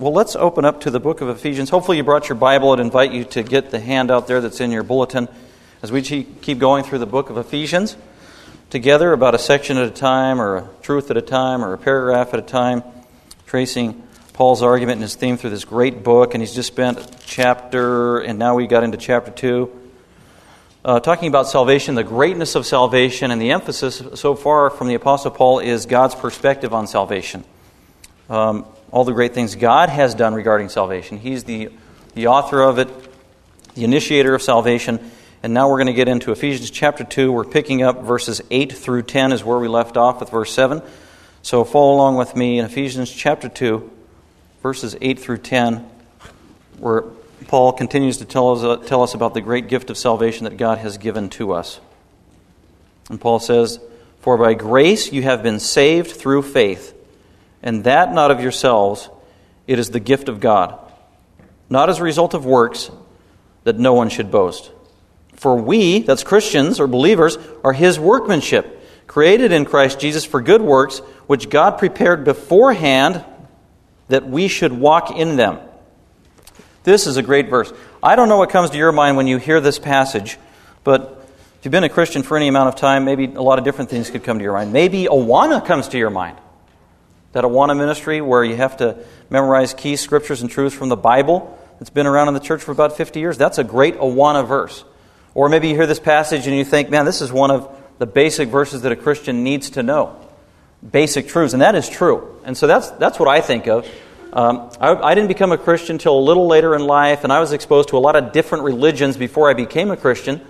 Well, let's open up to the book of Ephesians. Hopefully, you brought your Bible. I'd invite you to get the handout there that's in your bulletin as we keep going through the book of Ephesians together, about a section at a time, or a truth at a time, or a paragraph at a time, tracing Paul's argument and his theme through this great book. And he's just spent chapter, and now we got into chapter 2, uh, talking about salvation, the greatness of salvation, and the emphasis so far from the Apostle Paul is God's perspective on salvation. Um, all the great things God has done regarding salvation. He's the, the author of it, the initiator of salvation. And now we're going to get into Ephesians chapter 2. We're picking up verses 8 through 10, is where we left off with verse 7. So follow along with me in Ephesians chapter 2, verses 8 through 10, where Paul continues to tell us, uh, tell us about the great gift of salvation that God has given to us. And Paul says, For by grace you have been saved through faith and that not of yourselves, it is the gift of God, not as a result of works, that no one should boast. For we, that's Christians or believers, are His workmanship, created in Christ Jesus for good works, which God prepared beforehand that we should walk in them. This is a great verse. I don't know what comes to your mind when you hear this passage, but if you've been a Christian for any amount of time, maybe a lot of different things could come to your mind. Maybe Awana comes to your mind that Awana ministry where you have to memorize key scriptures and truths from the Bible that's been around in the church for about 50 years. That's a great Awana verse. Or maybe you hear this passage and you think, man, this is one of the basic verses that a Christian needs to know. Basic truths. And that is true. And so that's, that's what I think of. Um, I, I didn't become a Christian until a little later in life, and I was exposed to a lot of different religions before I became a Christian.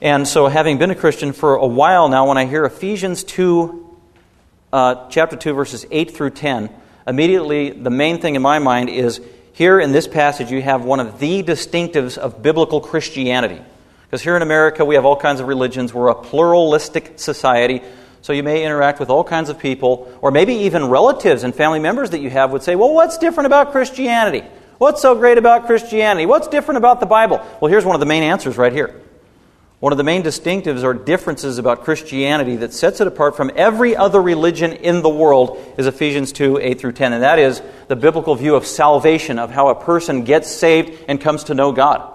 And so, having been a Christian for a while now, when I hear Ephesians 2 uh, chapter 2, verses 8 through 10, immediately the main thing in my mind is here in this passage you have one of the distinctives of biblical Christianity. Because here in America we have all kinds of religions. We're a pluralistic society. So you may interact with all kinds of people, or maybe even relatives and family members that you have would say, Well, what's different about Christianity? What's so great about Christianity? What's different about the Bible? Well, here's one of the main answers right here. One of the main distinctives or differences about Christianity that sets it apart from every other religion in the world is Ephesians 2 8 through 10. And that is the biblical view of salvation, of how a person gets saved and comes to know God.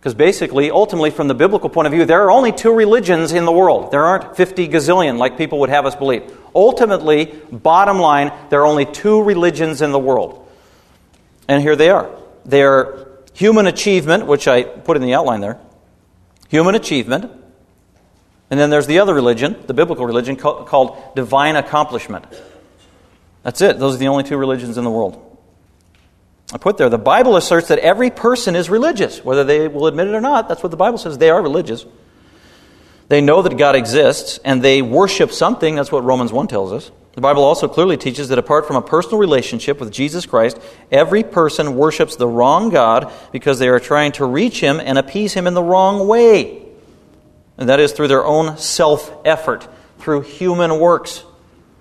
Because basically, ultimately, from the biblical point of view, there are only two religions in the world. There aren't 50 gazillion like people would have us believe. Ultimately, bottom line, there are only two religions in the world. And here they are. They are human achievement, which I put in the outline there human achievement. And then there's the other religion, the biblical religion, called divine accomplishment. That's it. Those are the only two religions in the world. I put there, the Bible asserts that every person is religious, whether they will admit it or not. That's what the Bible says. They are religious. They know that God exists, and they worship something. That's what Romans 1 tells us. The Bible also clearly teaches that apart from a personal relationship with Jesus Christ, every person worships the wrong God because they are trying to reach Him and appease Him in the wrong way. And that is through their own self effort, through human works,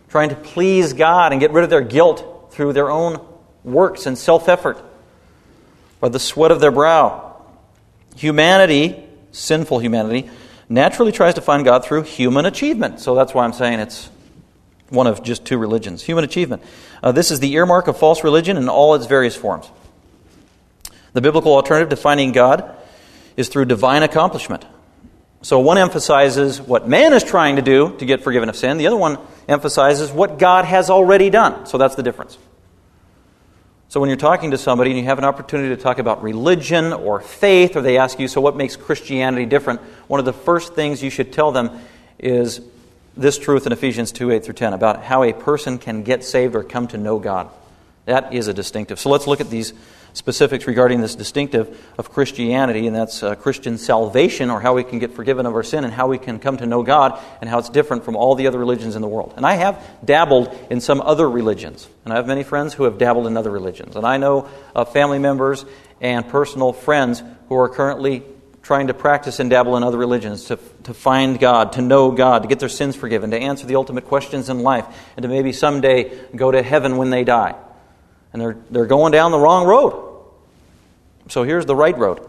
trying to please God and get rid of their guilt through their own works and self effort, by the sweat of their brow. Humanity, sinful humanity, naturally tries to find God through human achievement. So that's why I'm saying it's one of just two religions. Human achievement. Uh, this is the earmark of false religion in all its various forms. The biblical alternative to finding God is through divine accomplishment. So one emphasizes what man is trying to do to get forgiven of sin, the other one emphasizes what God has already done. So that's the difference. So when you're talking to somebody and you have an opportunity to talk about religion or faith, or they ask you, so what makes Christianity different? One of the first things you should tell them is this truth in Ephesians 2 8 through 10 about how a person can get saved or come to know God. That is a distinctive. So let's look at these specifics regarding this distinctive of Christianity, and that's uh, Christian salvation, or how we can get forgiven of our sin, and how we can come to know God, and how it's different from all the other religions in the world. And I have dabbled in some other religions, and I have many friends who have dabbled in other religions. And I know uh, family members and personal friends who are currently trying to practice and dabble in other religions, to, to find God, to know God, to get their sins forgiven, to answer the ultimate questions in life, and to maybe someday go to heaven when they die. And they're, they're going down the wrong road. So here's the right road.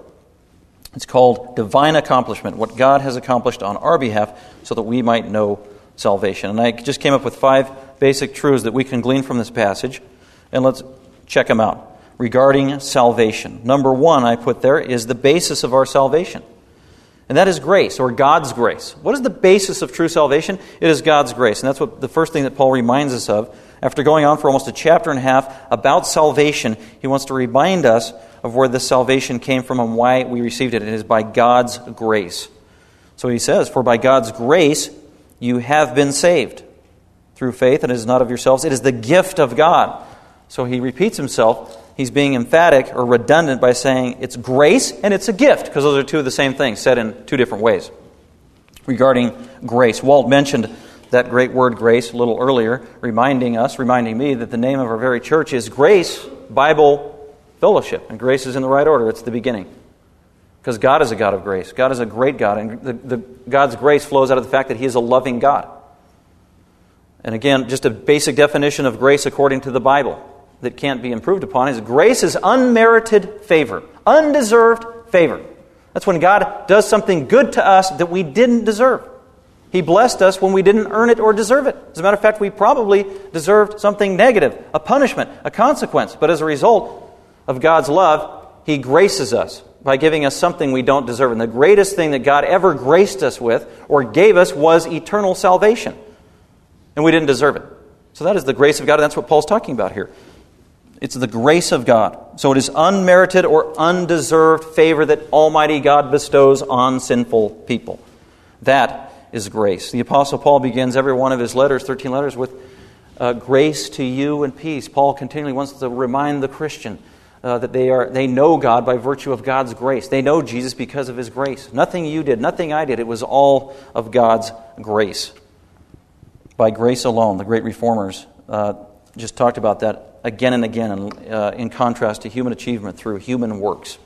It's called divine accomplishment, what God has accomplished on our behalf so that we might know salvation. And I just came up with five basic truths that we can glean from this passage. And let's check them out. Regarding salvation. Number one, I put there, is the basis of our salvation. And that is grace, or God's grace. What is the basis of true salvation? It is God's grace. And that's what the first thing that Paul reminds us of. After going on for almost a chapter and a half about salvation, he wants to remind us of where this salvation came from and why we received it. It is by God's grace. So he says, For by God's grace you have been saved through faith, and it is not of yourselves. It is the gift of God. So he repeats himself. He's being emphatic or redundant by saying it's grace and it's a gift, because those are two of the same things said in two different ways. Regarding grace, Walt mentioned that great word grace a little earlier, reminding us, reminding me that the name of our very church is Grace Bible Fellowship. And grace is in the right order, it's the beginning. Because God is a God of grace. God is a great God, and the, the, God's grace flows out of the fact that He is a loving God. And again, just a basic definition of grace according to the Bible that can't be improved upon is grace is unmerited favor, undeserved favor. That's when God does something good to us that we didn't deserve. He blessed us when we didn't earn it or deserve it. As a matter of fact, we probably deserved something negative, a punishment, a consequence. But as a result of God's love, He graces us by giving us something we don't deserve. And the greatest thing that God ever graced us with or gave us was eternal salvation. And we didn't deserve it. So that is the grace of God, and that's what Paul's talking about here. It's the grace of God. So it is unmerited or undeserved favor that Almighty God bestows on sinful people. That is grace. The Apostle Paul begins every one of his letters, 13 letters, with uh, grace to you and peace. Paul continually wants to remind the Christian uh, that they, are, they know God by virtue of God's grace. They know Jesus because of his grace. Nothing you did, nothing I did. It was all of God's grace. By grace alone, the great reformers uh, just talked about that again and again in, uh, in contrast to human achievement through human works.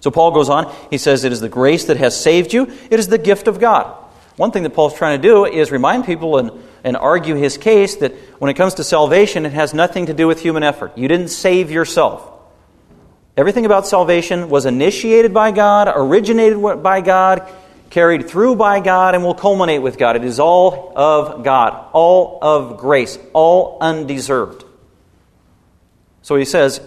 So Paul goes on, he says, It is the grace that has saved you, it is the gift of God. One thing that Paul's trying to do is remind people and, and argue his case that when it comes to salvation, it has nothing to do with human effort. You didn't save yourself. Everything about salvation was initiated by God, originated by God, carried through by God, and will culminate with God. It is all of God, all of grace, all undeserved. So he says,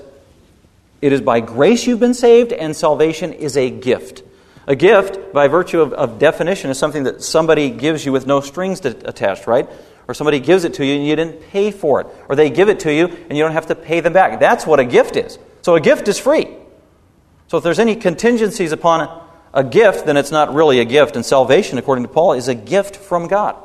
It is by grace you've been saved, and salvation is a gift. A gift, by virtue of, of, definition, is something that somebody gives you with no strings to, attached, right? Or somebody gives it to you and you didn't pay for it. Or they give it to you and you don't have to pay them back. That's what a gift is. So a gift is free. So if there's any contingencies upon a, a gift, then it's not really a gift. And salvation, according to Paul, is a gift from God.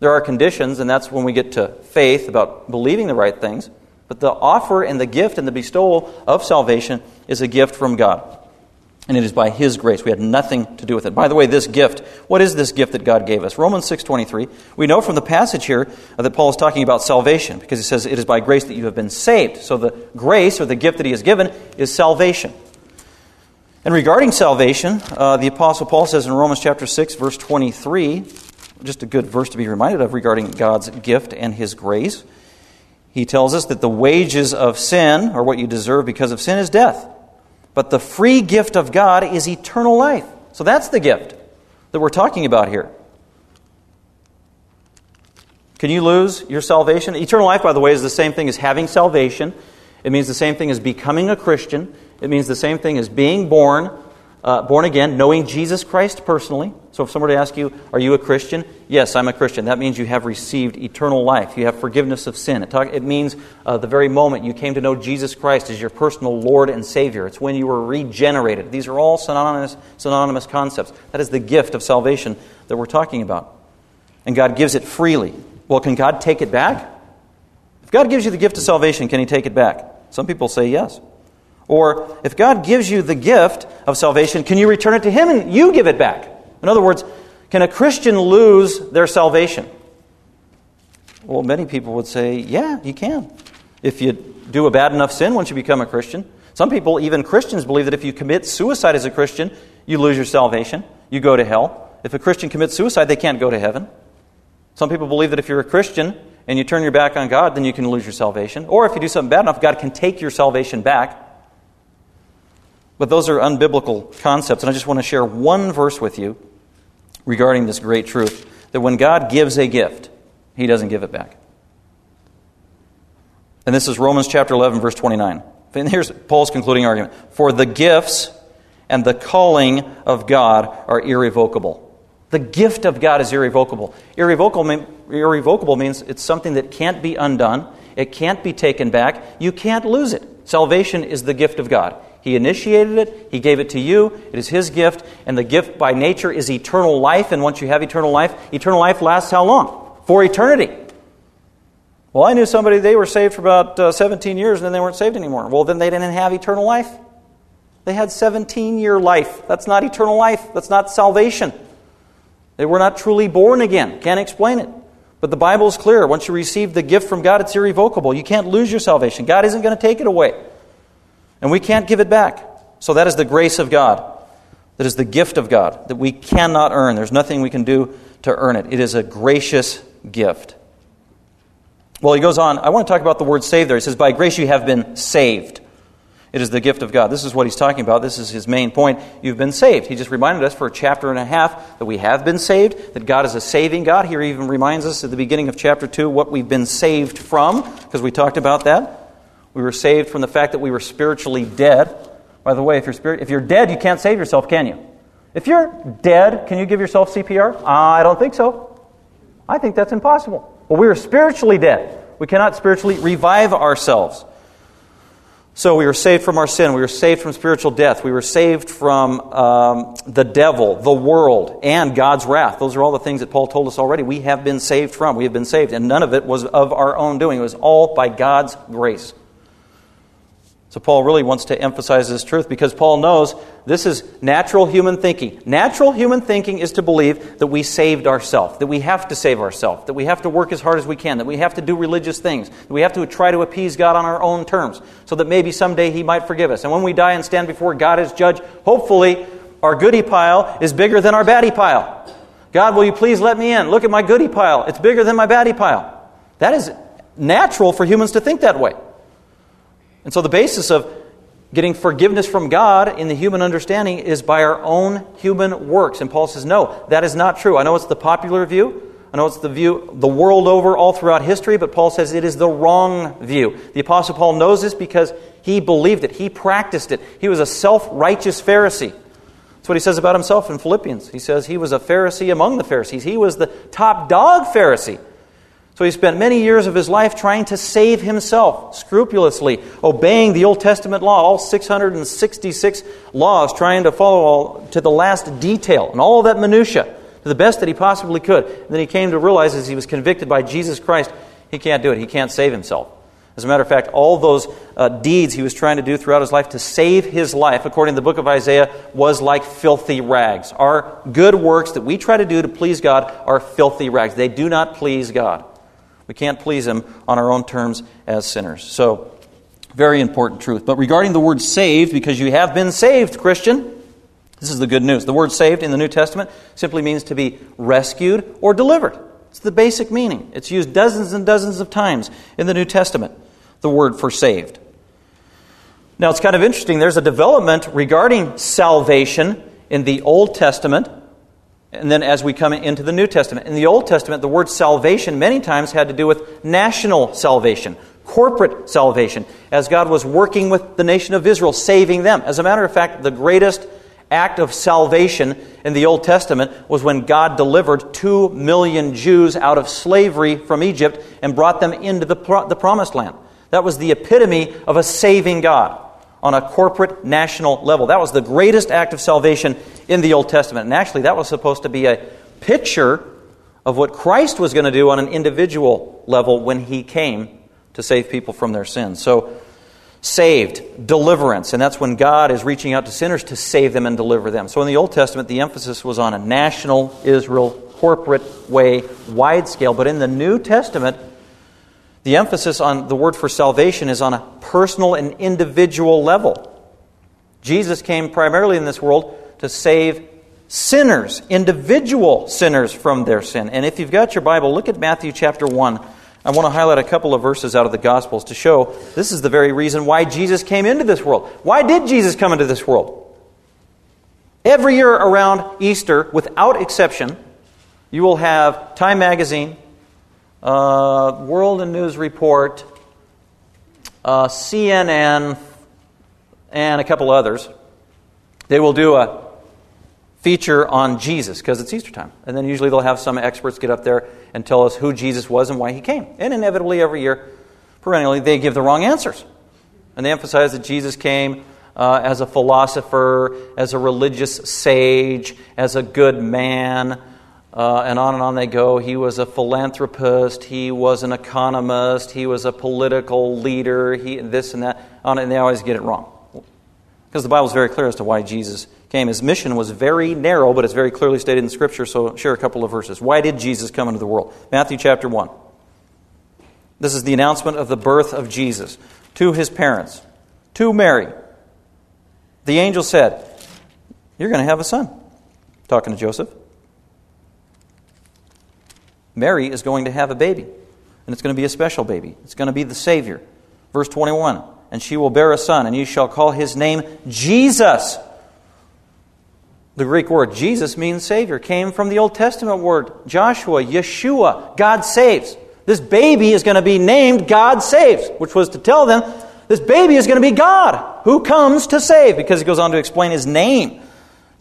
There are conditions, and that's when we get to faith about believing the right things. But the offer and the gift and the bestowal of salvation is a gift from God. And it is by his grace. We had nothing to do with it. By the way this gift what is this gift that god gave us? Romans 6.23 we know from the passage here that paul is talking about salvation because he says it is by grace that you have been saved. So the grace or the gift that he has given is salvation. And regarding salvation uh, the apostle paul says in romans chapter 6 verse 23 just a good verse to be reminded of regarding god's gift and his grace he tells us that the wages of sin or what you deserve because of sin is death but the free gift of God is eternal life. So that's the gift that we're talking about here. Can you lose your salvation? Eternal life, by the way, is the same thing as having salvation. It means the same thing as becoming a Christian. It means the same thing as being born uh, born again, knowing Jesus Christ personally. So if somebody asks you, Are you a Christian? Yes, I'm a Christian. That means you have received eternal life. You have forgiveness of sin. It, talk, it means uh, the very moment you came to know Jesus Christ as your personal Lord and Savior. It's when you were regenerated. These are all synonymous, synonymous concepts. That is the gift of salvation that we're talking about. And God gives it freely. Well, can God take it back? If God gives you the gift of salvation, can He take it back? Some people say yes. Or if God gives you the gift of salvation, can you return it to Him and you give it back? In other words, can a Christian lose their salvation? Well, many people would say, yeah, you can. If you do a bad enough sin once you become a Christian. Some people, even Christians, believe that if you commit suicide as a Christian, you lose your salvation. You go to hell. If a Christian commits suicide, they can't go to heaven. Some people believe that if you're a Christian and you turn your back on God, then you can lose your salvation. Or if you do something bad enough, God can take your salvation back but those are unbiblical concepts, and I just want to share one verse with you regarding this great truth that when God gives a gift, He doesn't give it back. And this is Romans chapter 11, verse 29. And here's Paul's concluding argument For the gifts and the calling of God are irrevocable. The gift of God is irrevocable. Irrevocable, irrevocable means it's something that can't be undone, it can't be taken back, you can't lose it. Salvation is the gift of God. He initiated it, He gave it to you, it is His gift, and the gift by nature is eternal life. And once you have eternal life, eternal life lasts how long? For eternity. Well, I knew somebody, they were saved for about uh, 17 years and then they weren't saved anymore. Well, then they didn't have eternal life. They had 17 year life. That's not eternal life, that's not salvation. They were not truly born again. Can't explain it. But the Bible is clear. Once you receive the gift from God, it's irrevocable. You can't lose your salvation. God isn't going to take it away. And we can't give it back. So that is the grace of God. That is the gift of God that we cannot earn. There's nothing we can do to earn it. It is a gracious gift. Well, he goes on. I want to talk about the word saved there. He says, By grace you have been saved. It is the gift of God. This is what he's talking about. This is his main point. You've been saved. He just reminded us for a chapter and a half that we have been saved, that God is a saving God. Here he even reminds us at the beginning of chapter 2 what we've been saved from, because we talked about that. We were saved from the fact that we were spiritually dead. By the way, if you're, spirit, if you're dead, you can't save yourself, can you? If you're dead, can you give yourself CPR? Uh, I don't think so. I think that's impossible. Well, we are spiritually dead. We cannot spiritually revive ourselves. So we were saved from our sin. We were saved from spiritual death. We were saved from um, the devil, the world, and God's wrath. Those are all the things that Paul told us already. We have been saved from. We have been saved. And none of it was of our own doing. It was all by God's grace. So Paul really wants to emphasize this truth because Paul knows this is natural human thinking. Natural human thinking is to believe that we saved ourselves, that we have to save ourselves, that we have to work as hard as we can, that we have to do religious things, that we have to try to appease God on our own terms, so that maybe someday He might forgive us. And when we die and stand before God as judge, hopefully our goody pile is bigger than our baddie pile. God, will you please let me in? Look at my goody pile. It's bigger than my baddie pile. That is natural for humans to think that way. And so the basis of getting forgiveness from God in the human understanding is by our own human works. And Paul says, no, that is not true. I know it's the popular view. I know it's the view the world over, all throughout history, but Paul says it is the wrong view. The Apostle Paul knows this because he believed it, he practiced it. He was a self righteous Pharisee. That's what he says about himself in Philippians. He says he was a Pharisee among the Pharisees, he was the top dog Pharisee. So he spent many years of his life trying to save himself, scrupulously obeying the Old Testament law, all 666 laws, trying to follow all to the last detail and all that minutia to the best that he possibly could. And then he came to realize as he was convicted by Jesus Christ, he can't do it. He can't save himself. As a matter of fact, all those uh, deeds he was trying to do throughout his life to save his life, according to the book of Isaiah, was like filthy rags. Our good works that we try to do to please God are filthy rags. They do not please God. We can't please Him on our own terms as sinners. So, very important truth. But regarding the word saved, because you have been saved, Christian, this is the good news. The word saved in the New Testament simply means to be rescued or delivered. It's the basic meaning. It's used dozens and dozens of times in the New Testament, the word for saved. Now, it's kind of interesting. There's a development regarding salvation in the Old Testament and then as we come into the New Testament, in the Old Testament, the word salvation many times had to do with national salvation, corporate salvation, as God was working with the nation of Israel, saving them. As a matter of fact, the greatest act of salvation in the Old Testament was when God delivered two million Jews out of slavery from Egypt and brought them into the, pro- the promised land. That was the epitome of a saving God on a corporate national level. That was the greatest act of salvation in the Old Testament. And actually, that was supposed to be a picture of what Christ was going to do on an individual level when he came to save people from their sins. So, saved, deliverance, and that's when God is reaching out to sinners to save them and deliver them. So, in the Old Testament, the emphasis was on a national Israel, corporate way, wide scale. But in the New Testament, the emphasis on the word for salvation is on a personal and individual level. Jesus came primarily in this world to save sinners, individual sinners from their sin. And if you've got your Bible, look at Matthew chapter 1. I want to highlight a couple of verses out of the Gospels to show this is the very reason why Jesus came into this world. Why did Jesus come into this world? Every year around Easter, without exception, you will have Time Magazine, uh, World and News Report, uh, CNN, and a couple others, they will do a feature on Jesus because it's Easter time. And then usually they'll have some experts get up there and tell us who Jesus was and why he came. And inevitably, every year, perennially, they give the wrong answers. And they emphasize that Jesus came uh, as a philosopher, as a religious sage, as a good man, uh, and on and on they go. He was a philanthropist, he was an economist, he was a political leader, he, this and that, on, and they always get it wrong. Because the Bible is very clear as to why Jesus came. His mission was very narrow, but it's very clearly stated in Scripture, so I'll share a couple of verses. Why did Jesus come into the world? Matthew chapter 1. This is the announcement of the birth of Jesus to his parents, to Mary. The angel said, You're going to have a son. Talking to Joseph. Mary is going to have a baby, and it's going to be a special baby. It's going to be the Savior. Verse 21 And she will bear a son, and you shall call his name Jesus. The Greek word Jesus means Savior, came from the Old Testament word Joshua, Yeshua, God saves. This baby is going to be named God saves, which was to tell them this baby is going to be God who comes to save, because he goes on to explain his name.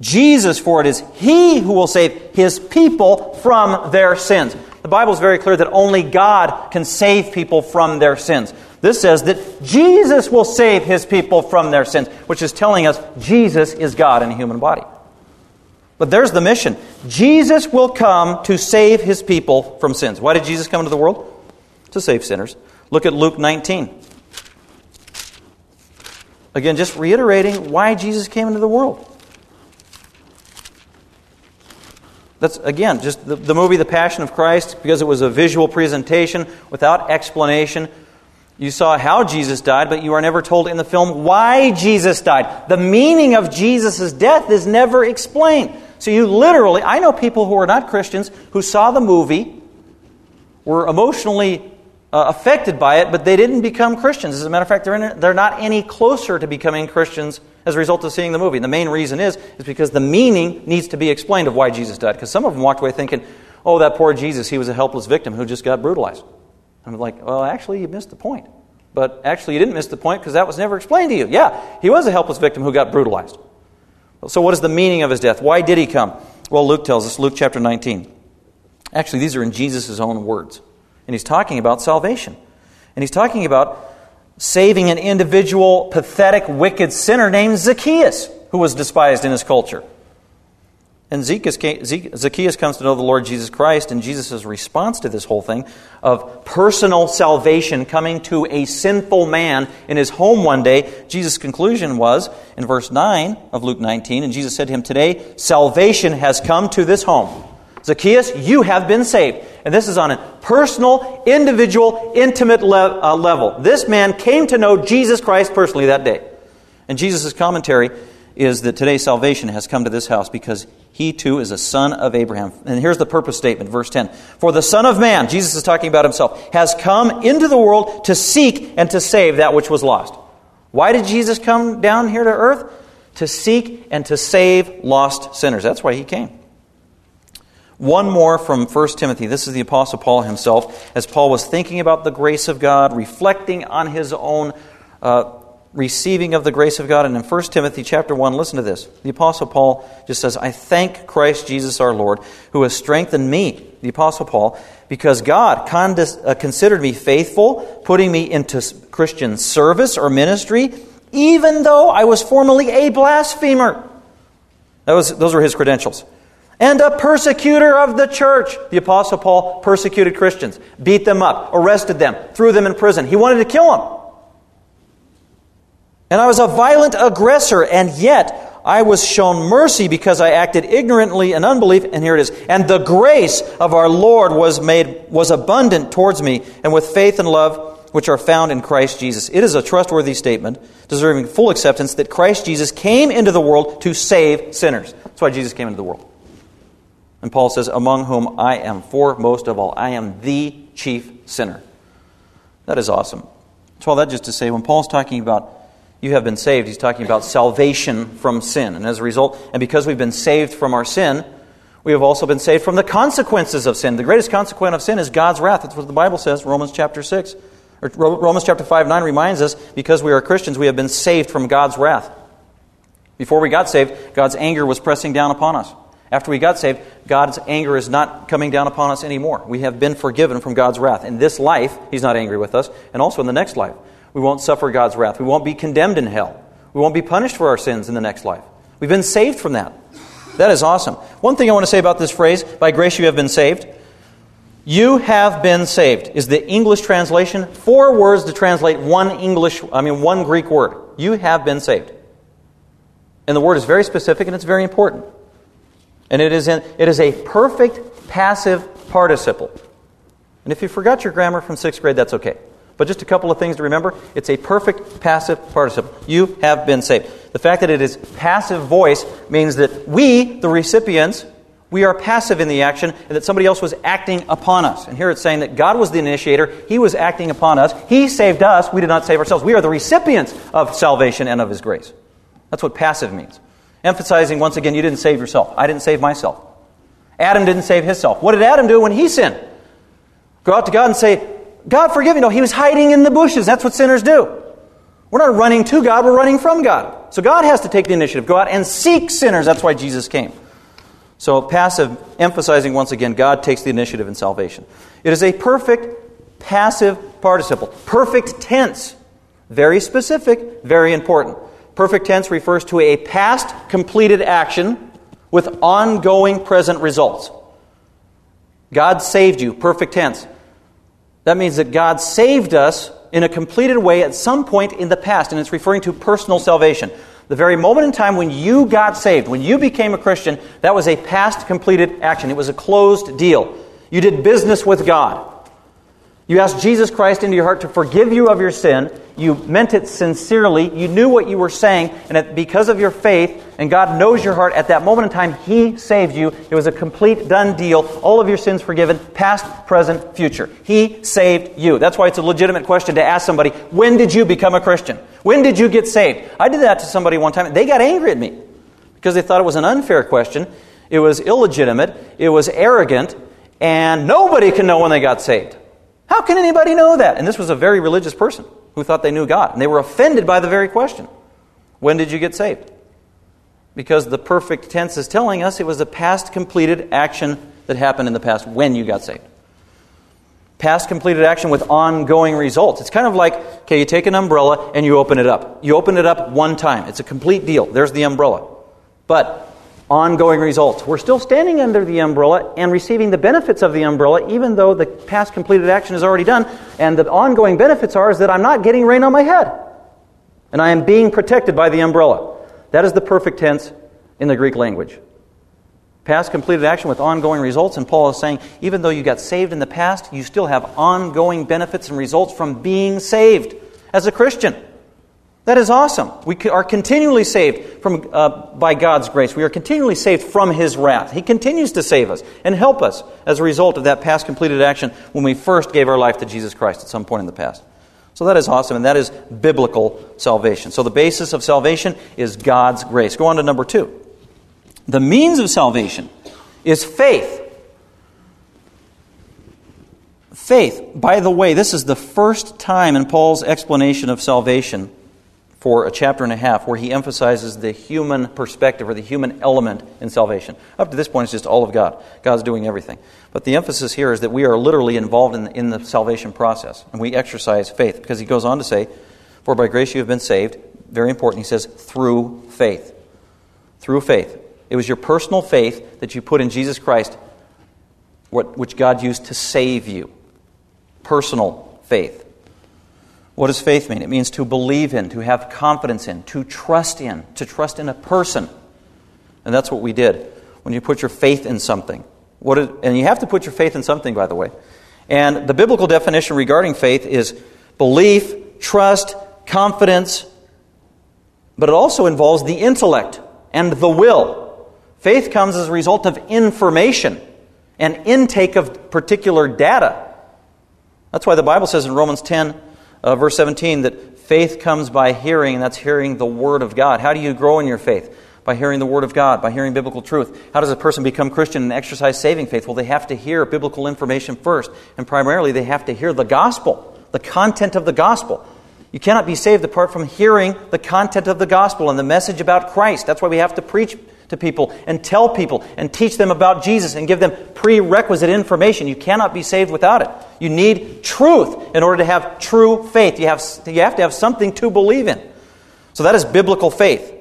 Jesus, for it is he who will save his people from their sins. The Bible is very clear that only God can save people from their sins. This says that Jesus will save his people from their sins, which is telling us Jesus is God in a human body. But there's the mission Jesus will come to save his people from sins. Why did Jesus come into the world? To save sinners. Look at Luke 19. Again, just reiterating why Jesus came into the world. That's, again, just the, the movie The Passion of Christ, because it was a visual presentation without explanation. You saw how Jesus died, but you are never told in the film why Jesus died. The meaning of Jesus' death is never explained. So you literally, I know people who are not Christians who saw the movie, were emotionally uh, affected by it, but they didn't become Christians. As a matter of fact, they're, in, they're not any closer to becoming Christians as a result of seeing the movie. And the main reason is, is because the meaning needs to be explained of why Jesus died. Because some of them walked away thinking, oh, that poor Jesus, he was a helpless victim who just got brutalized. I'm like, well, actually, you missed the point. But actually, you didn't miss the point because that was never explained to you. Yeah, he was a helpless victim who got brutalized. So, what is the meaning of his death? Why did he come? Well, Luke tells us, Luke chapter 19. Actually, these are in Jesus' own words. And he's talking about salvation. And he's talking about saving an individual, pathetic, wicked sinner named Zacchaeus, who was despised in his culture. And Zacchaeus comes to know the Lord Jesus Christ, and Jesus' response to this whole thing of personal salvation coming to a sinful man in his home one day, Jesus' conclusion was in verse 9 of Luke 19, and Jesus said to him, Today salvation has come to this home. Zacchaeus, you have been saved. And this is on a personal, individual, intimate le- uh, level. This man came to know Jesus Christ personally that day. And Jesus' commentary is that today salvation has come to this house because he too is a son of Abraham. And here's the purpose statement, verse 10. For the Son of Man, Jesus is talking about himself, has come into the world to seek and to save that which was lost. Why did Jesus come down here to earth? To seek and to save lost sinners. That's why he came. One more from 1 Timothy. This is the Apostle Paul himself, as Paul was thinking about the grace of God, reflecting on his own uh, receiving of the grace of God. And in 1 Timothy chapter 1, listen to this. The Apostle Paul just says, I thank Christ Jesus our Lord, who has strengthened me, the Apostle Paul, because God condis- uh, considered me faithful, putting me into Christian service or ministry, even though I was formerly a blasphemer. That was, those were his credentials. And a persecutor of the church. The Apostle Paul persecuted Christians, beat them up, arrested them, threw them in prison. He wanted to kill them. And I was a violent aggressor, and yet I was shown mercy because I acted ignorantly in unbelief. And here it is. And the grace of our Lord was made was abundant towards me, and with faith and love which are found in Christ Jesus. It is a trustworthy statement, deserving full acceptance, that Christ Jesus came into the world to save sinners. That's why Jesus came into the world. And Paul says, Among whom I am foremost of all, I am the chief sinner. That is awesome. So, all that just to say, when Paul's talking about you have been saved, he's talking about salvation from sin. And as a result, and because we've been saved from our sin, we have also been saved from the consequences of sin. The greatest consequence of sin is God's wrath. That's what the Bible says, Romans chapter 6. Romans chapter 5 9 reminds us because we are Christians, we have been saved from God's wrath. Before we got saved, God's anger was pressing down upon us. After we got saved, God's anger is not coming down upon us anymore. We have been forgiven from God's wrath. In this life, He's not angry with us, and also in the next life. We won't suffer God's wrath. We won't be condemned in hell. We won't be punished for our sins in the next life. We've been saved from that. That is awesome. One thing I want to say about this phrase, by grace you have been saved. You have been saved is the English translation. Four words to translate one English, I mean, one Greek word. You have been saved. And the word is very specific and it's very important. And it is, in, it is a perfect passive participle. And if you forgot your grammar from sixth grade, that's okay. But just a couple of things to remember. It's a perfect passive participle. You have been saved. The fact that it is passive voice means that we, the recipients, we are passive in the action and that somebody else was acting upon us. And here it's saying that God was the initiator, He was acting upon us, He saved us, we did not save ourselves. We are the recipients of salvation and of His grace. That's what passive means. Emphasizing once again, you didn't save yourself. I didn't save myself. Adam didn't save himself. What did Adam do when he sinned? Go out to God and say, God forgive me. No, he was hiding in the bushes. That's what sinners do. We're not running to God, we're running from God. So God has to take the initiative. Go out and seek sinners. That's why Jesus came. So, passive, emphasizing once again, God takes the initiative in salvation. It is a perfect passive participle, perfect tense. Very specific, very important. Perfect tense refers to a past completed action with ongoing present results. God saved you, perfect tense. That means that God saved us in a completed way at some point in the past, and it's referring to personal salvation. The very moment in time when you got saved, when you became a Christian, that was a past completed action. It was a closed deal. You did business with God. You asked Jesus Christ into your heart to forgive you of your sin. You meant it sincerely. You knew what you were saying. And because of your faith, and God knows your heart, at that moment in time, He saved you. It was a complete, done deal. All of your sins forgiven, past, present, future. He saved you. That's why it's a legitimate question to ask somebody when did you become a Christian? When did you get saved? I did that to somebody one time. They got angry at me because they thought it was an unfair question. It was illegitimate. It was arrogant. And nobody can know when they got saved. How can anybody know that? And this was a very religious person who thought they knew God. And they were offended by the very question When did you get saved? Because the perfect tense is telling us it was a past completed action that happened in the past when you got saved. Past completed action with ongoing results. It's kind of like, okay, you take an umbrella and you open it up. You open it up one time. It's a complete deal. There's the umbrella. But ongoing results. We're still standing under the umbrella and receiving the benefits of the umbrella, even though the past completed action is already done. And the ongoing benefits are is that I'm not getting rain on my head. And I am being protected by the umbrella. That is the perfect tense in the Greek language. Past completed action with ongoing results. And Paul is saying, even though you got saved in the past, you still have ongoing benefits and results from being saved as a Christian. That is awesome. We are continually saved from, uh, by God's grace. We are continually saved from His wrath. He continues to save us and help us as a result of that past completed action when we first gave our life to Jesus Christ at some point in the past. So that is awesome, and that is biblical salvation. So the basis of salvation is God's grace. Go on to number two. The means of salvation is faith. Faith, by the way, this is the first time in Paul's explanation of salvation for a chapter and a half where he emphasizes the human perspective or the human element in salvation. Up to this point, it's just all of God. God's doing everything. But the emphasis here is that we are literally involved in the, in the salvation process, and we exercise faith because he goes on to say, For by grace you have been saved. Very important. He says, through faith. Through faith. It was your personal faith that you put in Jesus Christ, which God used to save you. Personal faith. What does faith mean? It means to believe in, to have confidence in, to trust in, to trust in a person. And that's what we did when you put your faith in something. What is, and you have to put your faith in something, by the way. And the biblical definition regarding faith is belief, trust, confidence, but it also involves the intellect and the will. Faith comes as a result of information and intake of particular data. That's why the Bible says in Romans 10 uh, verse 17 that faith comes by hearing, and that's hearing the Word of God. How do you grow in your faith? By hearing the Word of God, by hearing biblical truth. How does a person become Christian and exercise saving faith? Well, they have to hear biblical information first, and primarily they have to hear the gospel, the content of the gospel. You cannot be saved apart from hearing the content of the gospel and the message about Christ. That's why we have to preach to people and tell people and teach them about Jesus and give them prerequisite information. You cannot be saved without it. You need truth in order to have true faith. You have, you have to have something to believe in. So that is biblical faith.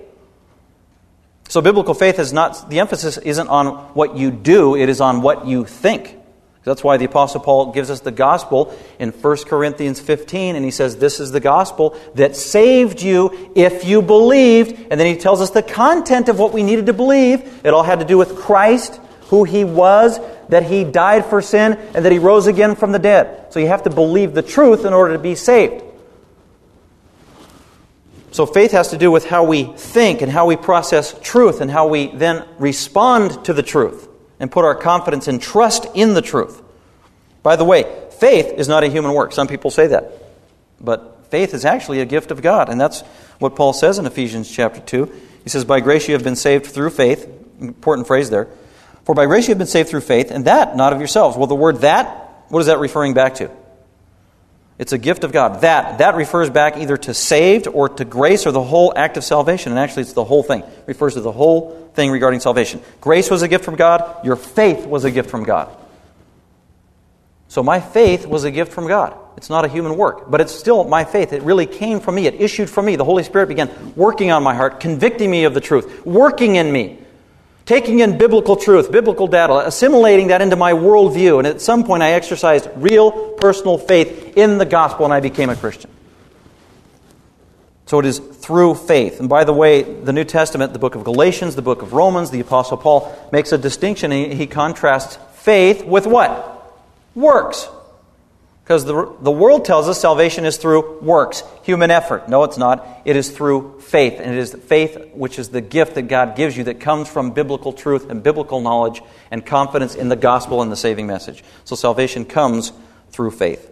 So biblical faith is not, the emphasis isn't on what you do, it is on what you think. That's why the Apostle Paul gives us the gospel in 1 Corinthians 15, and he says, This is the gospel that saved you if you believed. And then he tells us the content of what we needed to believe. It all had to do with Christ, who he was, that he died for sin, and that he rose again from the dead. So you have to believe the truth in order to be saved. So faith has to do with how we think and how we process truth and how we then respond to the truth and put our confidence and trust in the truth. By the way, faith is not a human work. Some people say that. But faith is actually a gift of God. And that's what Paul says in Ephesians chapter 2. He says, By grace you have been saved through faith. Important phrase there. For by grace you have been saved through faith, and that not of yourselves. Well, the word that, what is that referring back to? It's a gift of God. That that refers back either to saved or to grace or the whole act of salvation. And actually, it's the whole thing. It refers to the whole thing regarding salvation. Grace was a gift from God. Your faith was a gift from God. So my faith was a gift from God. It's not a human work, but it's still my faith. It really came from me. It issued from me. The Holy Spirit began working on my heart, convicting me of the truth, working in me taking in biblical truth, biblical data, assimilating that into my worldview. And at some point, I exercised real personal faith in the gospel and I became a Christian. So it is through faith. And by the way, the New Testament, the book of Galatians, the book of Romans, the Apostle Paul makes a distinction. He, contrasts faith with what? Works. Because the, the world tells us salvation is through works, human effort. No, it's not. It is through faith. And it is faith which is the gift that God gives you that comes from biblical truth and biblical knowledge and confidence in the gospel and the saving message. So salvation comes through faith.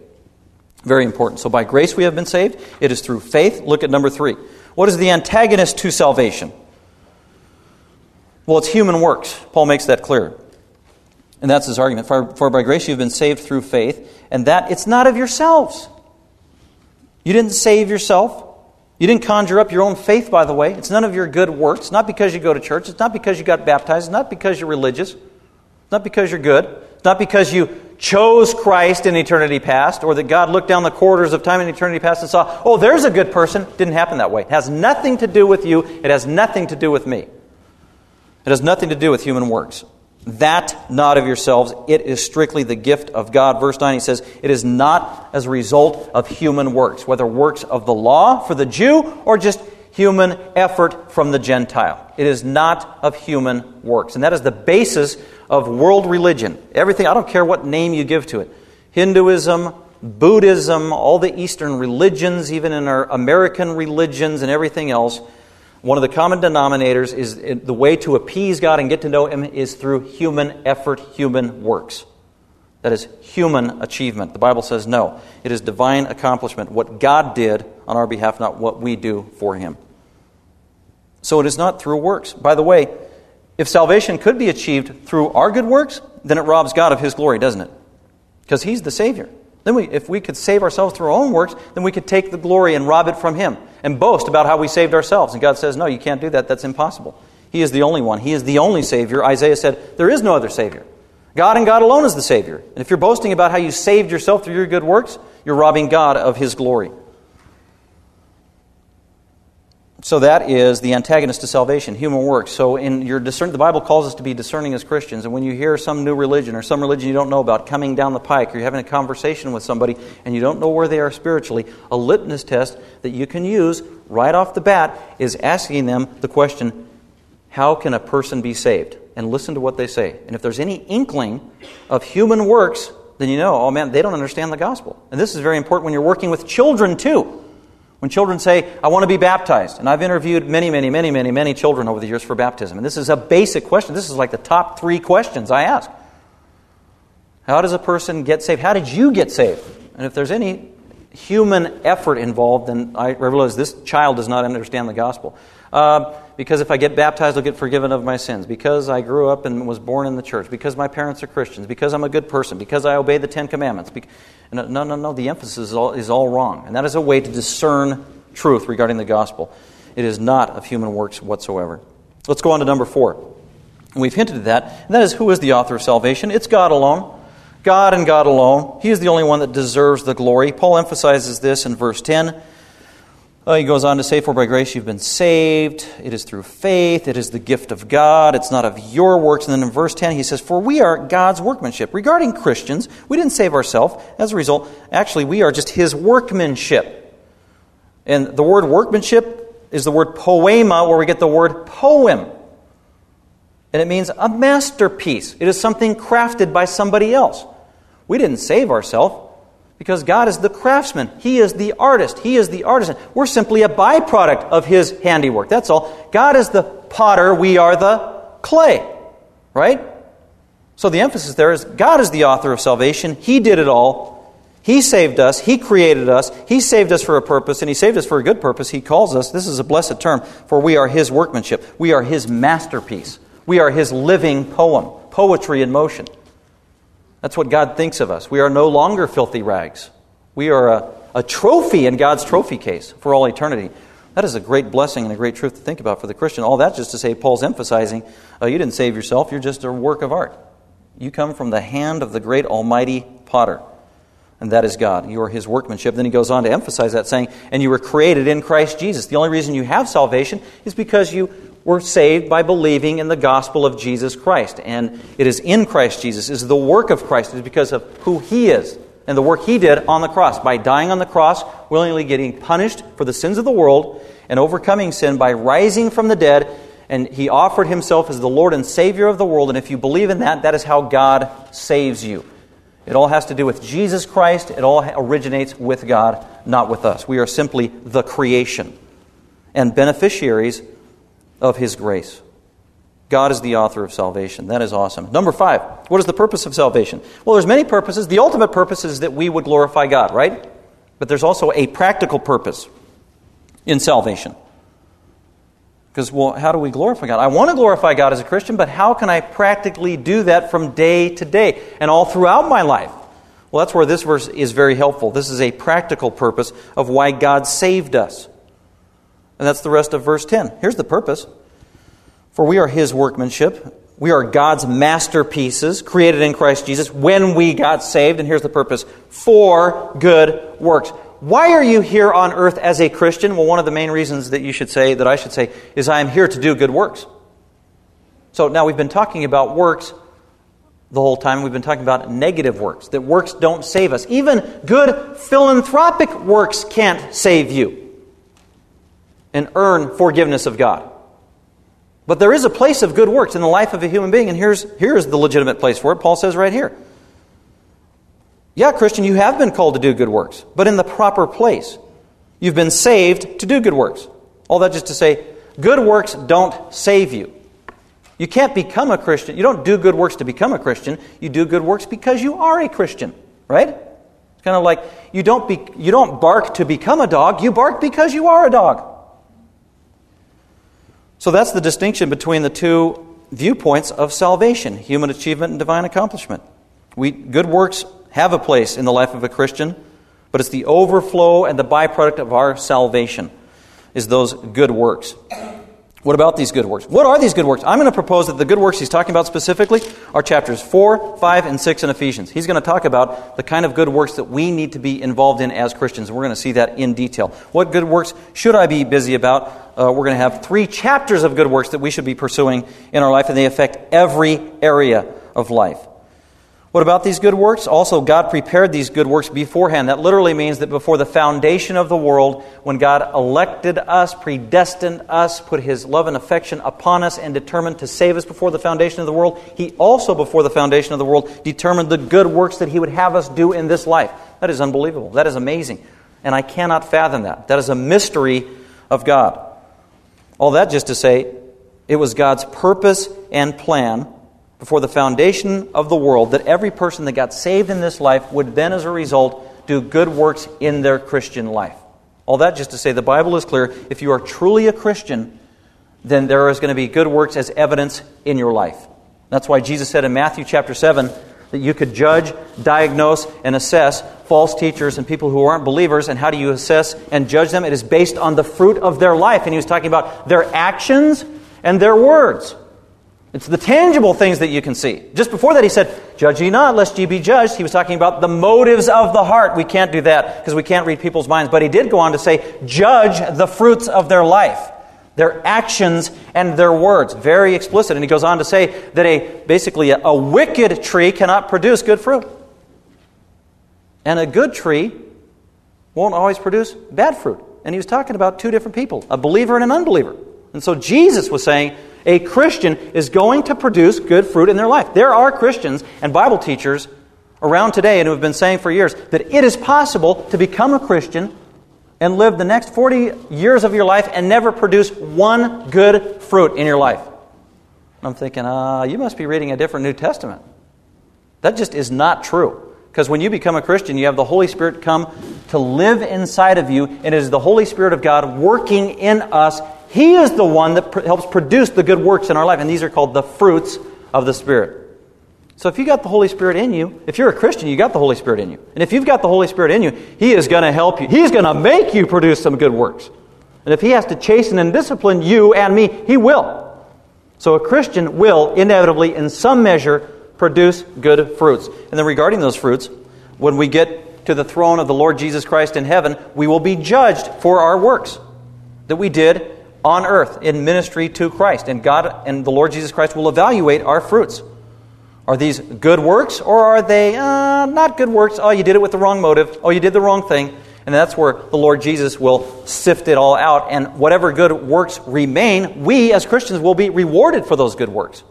Very important. So by grace we have been saved. It is through faith. Look at number three. What is the antagonist to salvation? Well, it's human works. Paul makes that clear. And that's his argument. For, for, by grace you have been saved through faith, and that it's not of yourselves. You didn't save yourself. You didn't conjure up your own faith, by the way. It's none of your good works. not because you go to church. It's not because you got baptized. It's not because you're religious. It's not because you're good. It's not because you chose Christ in eternity past, or that God looked down the corridors of time in eternity past and saw, oh, there's a good person. Didn't happen that way. It has nothing to do with you. It has nothing to do with me. It has nothing to do with human works. That not of yourselves, it is strictly the gift of God. Verse 9, he says, It is not as a result of human works, whether works of the law for the Jew or just human effort from the Gentile. It is not of human works. And that is the basis of world religion. Everything, I don't care what name you give to it Hinduism, Buddhism, all the Eastern religions, even in our American religions and everything else one of the common denominators is the way to appease God and get to know Him is through human effort, human works. That is human achievement. The Bible says no. It is divine accomplishment, what God did on our behalf, not what we do for Him. So it is not through works. By the way, if salvation could be achieved through our good works, then it robs God of His glory, doesn't it? Because He's the Savior. Then, we, if we could save ourselves through our own works, then we could take the glory and rob it from Him and boast about how we saved ourselves. And God says, No, you can't do that. That's impossible. He is the only one. He is the only Savior. Isaiah said, There is no other Savior. God and God alone is the Savior. And if you're boasting about how you saved yourself through your good works, you're robbing God of His glory. So that is the antagonist to salvation, human works. So in your discern, the Bible calls us to be discerning as Christians. And when you hear some new religion or some religion you don't know about coming down the pike, or you're having a conversation with somebody and you don't know where they are spiritually, a litmus test that you can use right off the bat is asking them the question, how can a person be saved? And listen to what they say. And if there's any inkling of human works, then you know, oh man, they don't understand the gospel. And this is very important when you're working with children too. When children say, I want to be baptized, and I've interviewed many, many, many, many, many children over the years for baptism, and this is a basic question. This is like the top three questions I ask. How does a person get saved? How did you get saved? And if there's any human effort involved, then I realize this child does not understand the gospel. Uh, because if I get baptized, I'll get forgiven of my sins. Because I grew up and was born in the church. Because my parents are Christians. Because I'm a good person. Because I obey the Ten Commandments. No, no, no. The emphasis is all, is all wrong. And that is a way to discern truth regarding the gospel. It is not of human works whatsoever. Let's go on to number four. We've hinted at that, and that is who is the author of salvation? It's God alone. God and God alone. He is the only one that deserves the glory. Paul emphasizes this in verse 10. Uh, he goes on to say, For by grace you've been saved. It is through faith. It is the gift of God. It's not of your works. And then in verse 10, he says, For we are God's workmanship. Regarding Christians, we didn't save ourselves. As a result, actually, we are just his workmanship. And the word workmanship is the word poema, where we get the word poem. And it means a masterpiece. It is something crafted by somebody else. We didn't save ourselves because God is the craftsman. He is the artist. He is the artisan. We're simply a byproduct of His handiwork. That's all. God is the potter. We are the clay. Right? So the emphasis there is God is the author of salvation. He did it all. He saved us. He created us. He saved us for a purpose, and He saved us for a good purpose. He calls us, this is a blessed term, for we are His workmanship. We are His masterpiece. We are His living poem, poetry in motion. That's what God thinks of us. We are no longer filthy rags. We are a, a trophy in God's trophy case for all eternity. That is a great blessing and a great truth to think about for the Christian. All that just to say, Paul's emphasizing, uh, you didn't save yourself, you're just a work of art. You come from the hand of the great almighty potter and that is God. You are His workmanship. Then he goes on to emphasize that, saying, And you were created in Christ Jesus. The only reason you have salvation is because you were saved by believing in the gospel of Jesus Christ. And it is in Christ Jesus, it is the work of Christ, it is because of who He is and the work He did on the cross. By dying on the cross, willingly getting punished for the sins of the world and overcoming sin by rising from the dead. And He offered Himself as the Lord and Savior of the world. And if you believe in that, that is how God saves you. It all has to do with Jesus Christ. It all originates with God, not with us. We are simply the creation and beneficiaries of His grace. God is the author of salvation. That is awesome. Number five, what is the purpose of salvation? Well, there's many purposes. The ultimate purpose is that we would glorify God, right? But there's also a practical purpose in salvation. Because, well, how do we glorify God? I want to glorify God as a Christian, but how can I practically do that from day to day and all throughout my life? Well, that's where this verse is very helpful. This is a practical purpose of why God saved us. And that's the rest of verse 10. Here's the purpose For we are His workmanship. We are God's masterpieces, created in Christ Jesus when we got saved. And here's the purpose for good works. Why are you here on earth as a Christian? Well, one of the main reasons that you should say, that I should say, is I am here to do good works. So now we've been talking about works the whole time. We've been talking about negative works, that works don't save us. Even good philanthropic works can't save you and earn forgiveness of God. But there is a place of good works in the life of a human being, and here's, here's the legitimate place for it. Paul says right here yeah, Christian, you have been called to do good works, but in the proper place. You've been saved to do good works. All that just to say, good works don't save you. You can't become a Christian. You don't do good works to become a Christian. You do good works because you are a Christian, right? It's kind of like you don't, be, you don't bark to become a dog, you bark because you are a dog. So that's the distinction between the two viewpoints of salvation human achievement and divine accomplishment. We, good works have a place in the life of a Christian, but it's the overflow and the byproduct of our salvation is those good works. What about these good works? What are these good works? I'm going to propose that the good works he's talking about specifically are chapters 4, 5, and 6 in Ephesians. He's going to talk about the kind of good works that we need to be involved in as Christians. We're going to see that in detail. What good works should I be busy about? Uh, we're going to have three chapters of good works that we should be pursuing in our life, and they affect every area of life. What about these good works? Also, God prepared these good works beforehand. That literally means that before the foundation of the world, when God elected us, predestined us, put His love and affection upon us, and determined to save us before the foundation of the world, He also, before the foundation of the world, determined the good works that He would have us do in this life. That is unbelievable. That is amazing. And I cannot fathom that. That is a mystery of God. All that just to say, it was God's purpose and plan before the foundation of the world that every person that got saved in this life would then, as a result, do good works in their Christian life. All that just to say the Bible is clear. If you are truly a Christian, then there is going to be good works as evidence in your life. That's why Jesus said in Matthew chapter 7 that you could judge, diagnose, and assess false teachers and people who aren't believers, and how do you assess and judge them? It is based on the fruit of their life. And he was talking about their actions and their words. It's the tangible things that you can see. Just before that, he said, Judge ye not, lest ye be judged. He was talking about the motives of the heart. We can't do that because we can't read people's minds. But he did go on to say, Judge the fruits of their life, their actions and their words. Very explicit. And he goes on to say that a basically a, a wicked tree cannot produce good fruit. And a good tree won't always produce bad fruit. And he was talking about two different people, a believer and an unbeliever. And so Jesus was saying, a Christian is going to produce good fruit in their life. There are Christians and Bible teachers around today and who have been saying for years that it is possible to become a Christian and live the next 40 years of your life and never produce one good fruit in your life. I'm thinking, ah, uh, you must be reading a different New Testament. That just is not true. Because when you become a Christian, you have the Holy Spirit come to live inside of you, and it is the Holy Spirit of God working in us he is the one that pr- helps produce the good works in our life, and these are called the fruits of the Spirit. So if you got the Holy Spirit in you, if you're a Christian, you got the Holy Spirit in you. And if you've got the Holy Spirit in you, He is going to help you. He's going to make you produce some good works. And if He has to chasten and discipline you and me, He will. So a Christian will inevitably, in some measure, produce good fruits. And then regarding those fruits, when we get to the throne of the Lord Jesus Christ in heaven, we will be judged for our works that we did on earth in ministry to Christ. And God and the Lord Jesus Christ will evaluate our fruits. Are these good works or are they uh, not good works? Oh, you did it with the wrong motive. Oh, you did the wrong thing. And that's where the Lord Jesus will sift it all out. And whatever good works remain, we as Christians will be rewarded for those good works.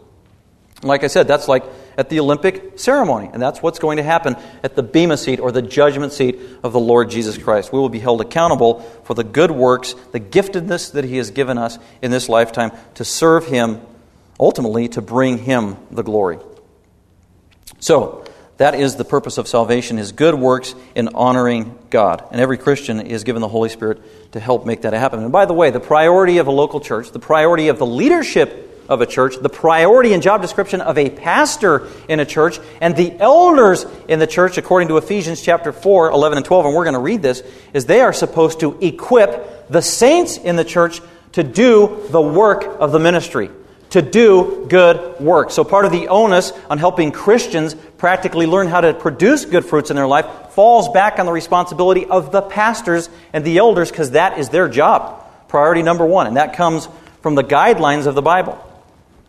Like I said, that's like at the Olympic ceremony. And that's what's going to happen at the Bema seat or the judgment seat of the Lord Jesus Christ. We will be held accountable for the good works, the giftedness that He has given us in this lifetime to serve Him, ultimately to bring Him the glory. So, that is the purpose of salvation, is good works in honoring God. And every Christian is given the Holy Spirit to help make that happen. And by the way, the priority of a local church, the priority of the leadership of a church, the priority and job description of a pastor in a church, and the elders in the church, according to Ephesians chapter 4, 11 and 12, and we're going to read this, is they are supposed to equip the saints in the church to do the work of the ministry, to do good work. So part of the onus on helping Christians practically learn how to produce good fruits in their life falls back on the responsibility of the pastors and the elders because that is their job. Priority number one, and that comes from the guidelines of the Bible.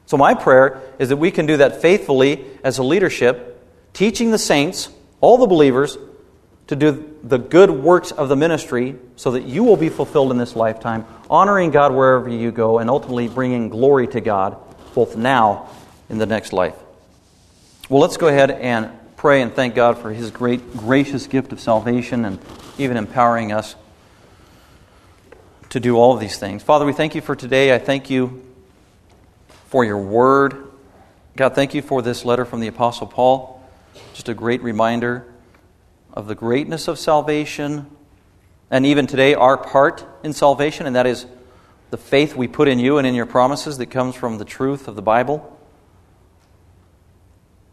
So, my prayer is that we can do that faithfully as a leadership, teaching the saints, all the believers, to do the good works of the ministry so that you will be fulfilled in this lifetime, honoring God wherever you go, and ultimately bringing glory to God both now and the next life. Well, let's go ahead and pray and thank God for His great, gracious gift of salvation and even empowering us to do all of these things. Father, we thank you for today. I thank you for your word. God, thank you for this letter from the Apostle Paul. Just a great reminder of the greatness of salvation, and even today, our part in salvation, and that is the faith we put in you and in your promises that comes from the truth of the Bible.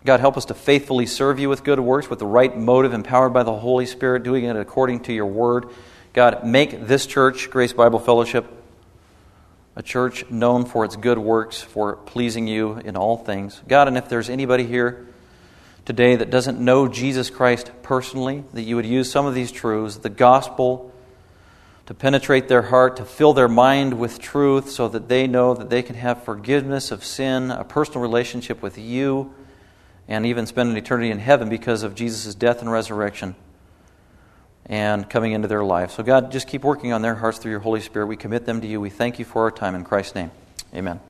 God, help us to faithfully serve you with good works, with the right motive, empowered by the Holy Spirit, doing it according to your word. God, make this church, Grace Bible Fellowship, a church known for its good works, for pleasing you in all things. God, and if there's anybody here today that doesn't know Jesus Christ personally, that you would use some of these truths, the gospel, to penetrate their heart, to fill their mind with truth so that they know that they can have forgiveness of sin, a personal relationship with you, and even spend an eternity in heaven because of Jesus' death and resurrection and coming into their life. So, God, just keep working on their hearts through your Holy Spirit. We commit them to you. We thank you for our time in Christ's name. Amen.